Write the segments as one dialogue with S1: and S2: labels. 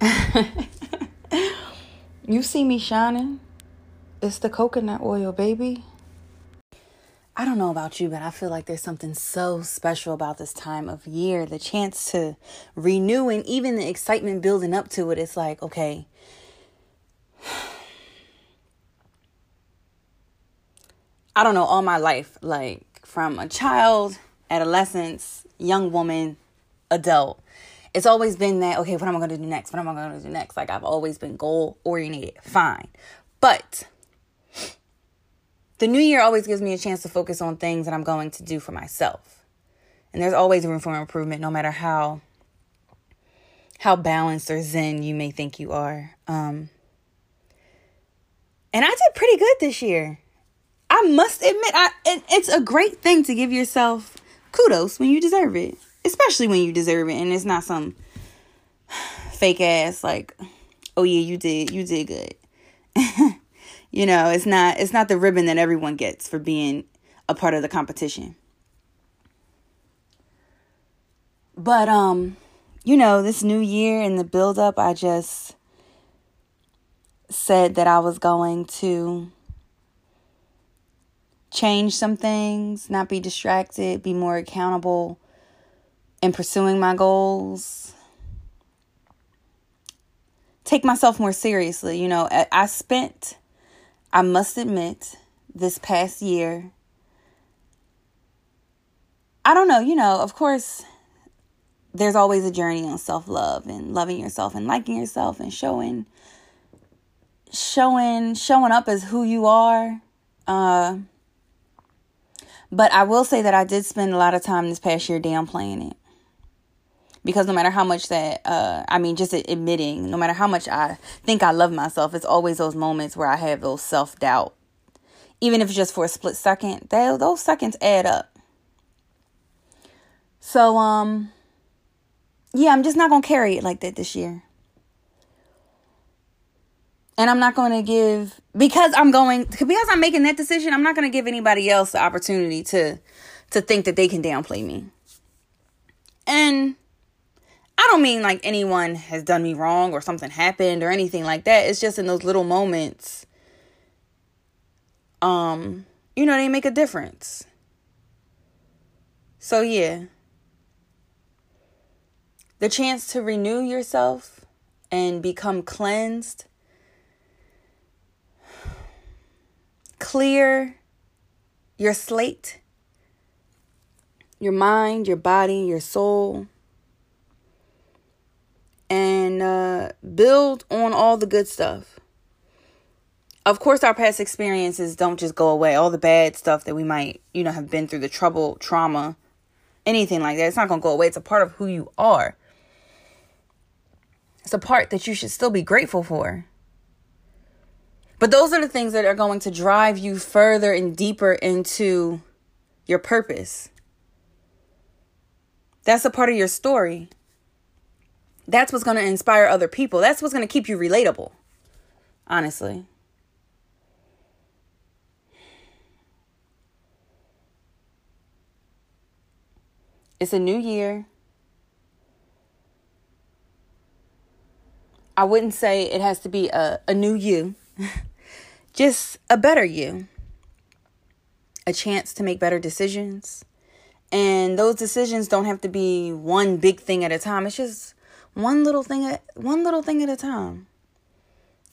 S1: you see me shining? It's the coconut oil, baby. I don't know about you, but I feel like there's something so special about this time of year. The chance to renew and even the excitement building up to it. It's like, okay. I don't know, all my life, like from a child, adolescence, young woman, adult, it's always been that, okay, what am I going to do next? What am I going to do next? Like, I've always been goal oriented. Fine. But the new year always gives me a chance to focus on things that I'm going to do for myself. And there's always room for improvement, no matter how how balanced or zen you may think you are. Um, and I did pretty good this year. I must admit, I, it, it's a great thing to give yourself kudos when you deserve it, especially when you deserve it, and it's not some fake ass like, oh yeah, you did, you did good. You know, it's not it's not the ribbon that everyone gets for being a part of the competition. But um, you know, this new year and the build up, I just said that I was going to change some things, not be distracted, be more accountable in pursuing my goals. Take myself more seriously. You know, I spent I must admit, this past year, I don't know, you know, of course, there's always a journey on self love and loving yourself and liking yourself and showing showing showing up as who you are uh but I will say that I did spend a lot of time this past year downplaying it because no matter how much that uh i mean just admitting no matter how much i think i love myself it's always those moments where i have those self-doubt. Even if it's just for a split second they, those seconds add up. So um yeah i'm just not gonna carry it like that this year. And i'm not going to give because i'm going because i'm making that decision i'm not going to give anybody else the opportunity to to think that they can downplay me. And I don't mean like anyone has done me wrong or something happened or anything like that. It's just in those little moments um you know they make a difference. So yeah. The chance to renew yourself and become cleansed clear your slate, your mind, your body, your soul and uh, build on all the good stuff. Of course, our past experiences don't just go away. All the bad stuff that we might, you know, have been through, the trouble, trauma, anything like that, it's not going to go away. It's a part of who you are. It's a part that you should still be grateful for. But those are the things that are going to drive you further and deeper into your purpose. That's a part of your story. That's what's going to inspire other people. That's what's going to keep you relatable. Honestly. It's a new year. I wouldn't say it has to be a, a new you, just a better you. A chance to make better decisions. And those decisions don't have to be one big thing at a time. It's just one little thing at one little thing at a time.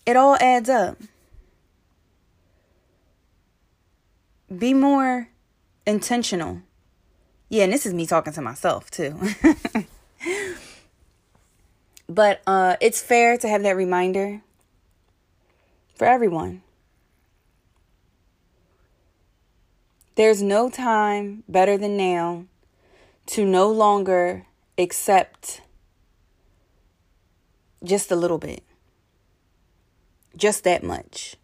S1: It all adds up. Be more intentional. Yeah, and this is me talking to myself too. but uh it's fair to have that reminder for everyone. There's no time better than now to no longer accept just a little bit. Just that much.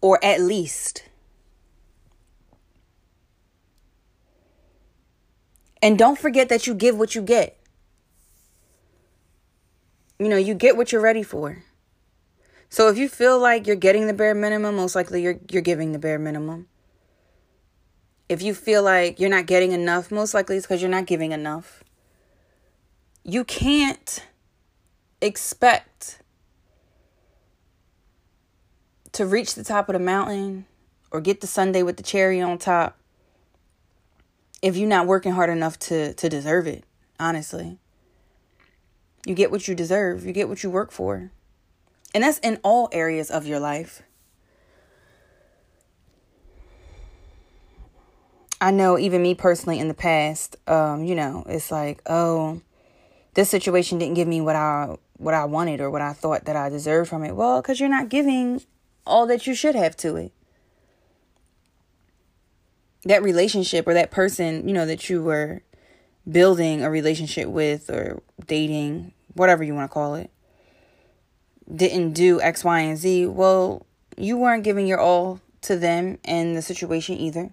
S1: Or at least. And don't forget that you give what you get. You know, you get what you're ready for. So if you feel like you're getting the bare minimum, most likely you're you're giving the bare minimum. If you feel like you're not getting enough, most likely it's because you're not giving enough. You can't expect to reach the top of the mountain or get the sundae with the cherry on top if you're not working hard enough to to deserve it, honestly. You get what you deserve. You get what you work for. And that's in all areas of your life. I know even me personally in the past, um, you know, it's like, oh, this situation didn't give me what I what I wanted or what I thought that I deserved from it. Well, cuz you're not giving all that you should have to it. That relationship or that person, you know, that you were building a relationship with or dating, whatever you want to call it, didn't do X, Y, and Z. Well, you weren't giving your all to them and the situation either.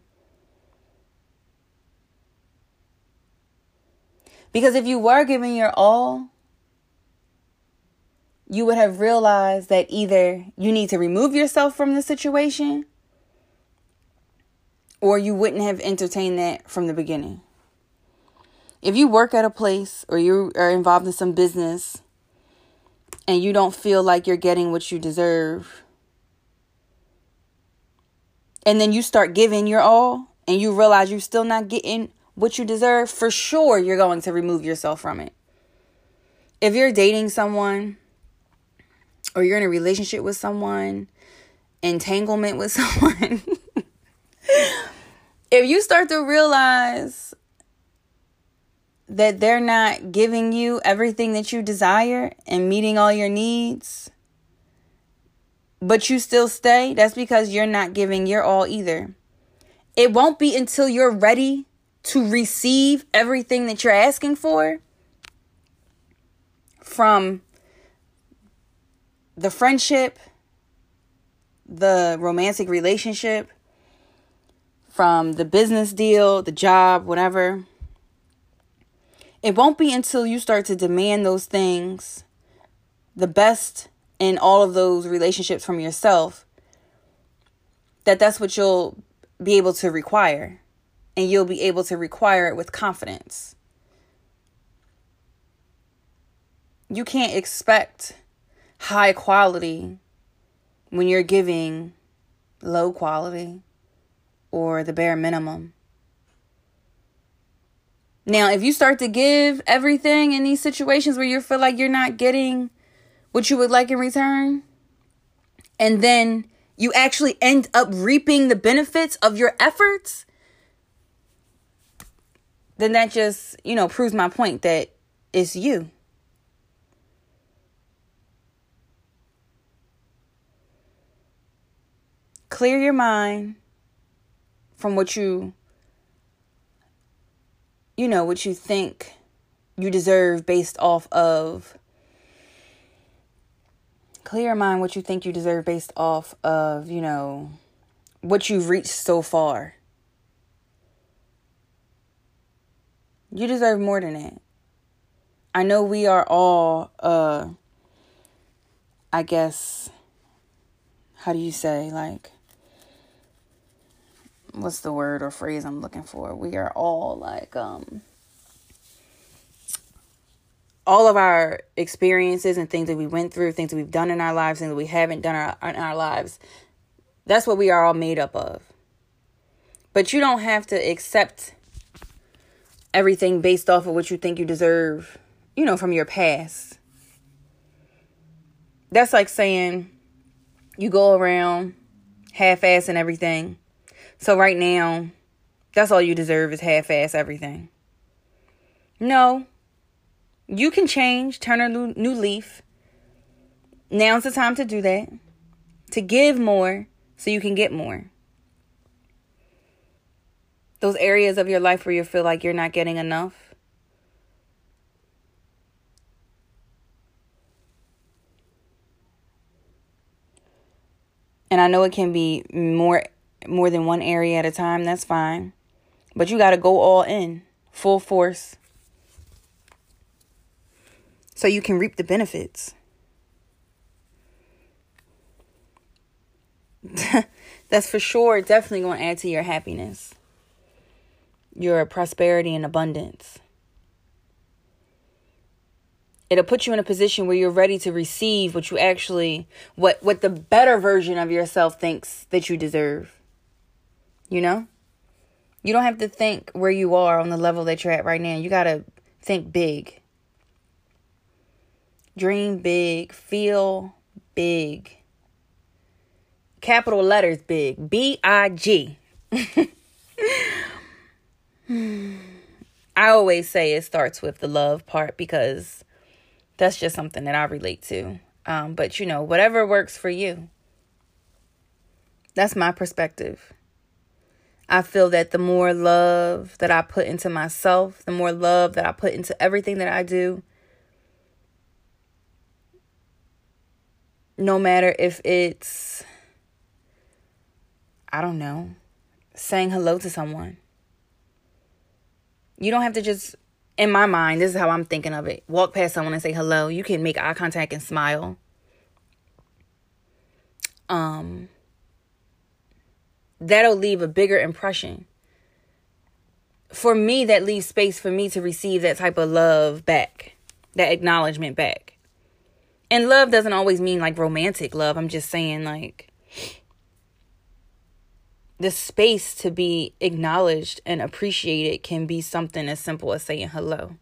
S1: Because if you were giving your all, you would have realized that either you need to remove yourself from the situation or you wouldn't have entertained that from the beginning. If you work at a place or you are involved in some business and you don't feel like you're getting what you deserve, and then you start giving your all and you realize you're still not getting what you deserve, for sure you're going to remove yourself from it. If you're dating someone or you're in a relationship with someone, entanglement with someone, if you start to realize that they're not giving you everything that you desire and meeting all your needs, but you still stay, that's because you're not giving your all either. It won't be until you're ready to receive everything that you're asking for from the friendship, the romantic relationship, from the business deal, the job, whatever. It won't be until you start to demand those things, the best in all of those relationships from yourself, that that's what you'll be able to require and you'll be able to require it with confidence. You can't expect high quality when you're giving low quality or the bare minimum. Now, if you start to give everything in these situations where you feel like you're not getting what you would like in return, and then you actually end up reaping the benefits of your efforts, then that just, you know, proves my point that it's you. Clear your mind from what you, you know, what you think you deserve based off of. Clear your mind what you think you deserve based off of, you know, what you've reached so far. You deserve more than that. I know we are all uh I guess how do you say like what's the word or phrase I'm looking for? We are all like um all of our experiences and things that we went through, things that we've done in our lives, things that we haven't done our, in our lives. That's what we are all made up of. But you don't have to accept everything based off of what you think you deserve, you know, from your past. That's like saying you go around half ass and everything. So right now, that's all you deserve is half ass everything. No. You can change, turn a new, leaf. Now's the time to do that. To give more so you can get more those areas of your life where you feel like you're not getting enough. And I know it can be more more than one area at a time, that's fine. But you got to go all in, full force. So you can reap the benefits. that's for sure definitely going to add to your happiness your prosperity and abundance. It'll put you in a position where you're ready to receive what you actually what what the better version of yourself thinks that you deserve. You know? You don't have to think where you are on the level that you're at right now. You got to think big. Dream big, feel big. Capital letters big. B I G. I always say it starts with the love part because that's just something that I relate to. Um, but you know, whatever works for you. That's my perspective. I feel that the more love that I put into myself, the more love that I put into everything that I do, no matter if it's, I don't know, saying hello to someone. You don't have to just, in my mind, this is how I'm thinking of it walk past someone and say hello. You can make eye contact and smile. Um, that'll leave a bigger impression. For me, that leaves space for me to receive that type of love back, that acknowledgement back. And love doesn't always mean like romantic love. I'm just saying, like, the space to be acknowledged and appreciated can be something as simple as saying hello.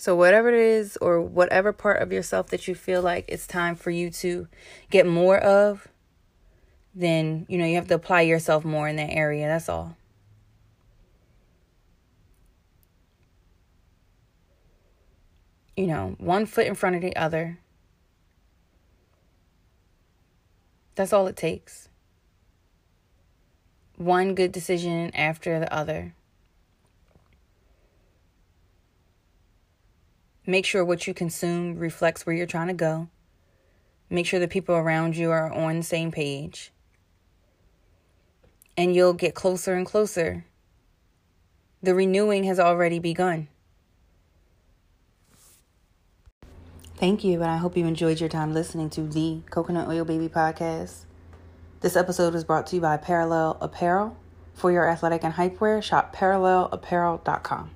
S1: So, whatever it is, or whatever part of yourself that you feel like it's time for you to get more of, then, you know, you have to apply yourself more in that area. That's all. You know, one foot in front of the other. That's all it takes. One good decision after the other. Make sure what you consume reflects where you're trying to go. Make sure the people around you are on the same page. And you'll get closer and closer. The renewing has already begun. Thank you, and I hope you enjoyed your time listening to the Coconut Oil Baby podcast. This episode was brought to you by Parallel Apparel. For your athletic and hypewear, shop parallelapparel.com.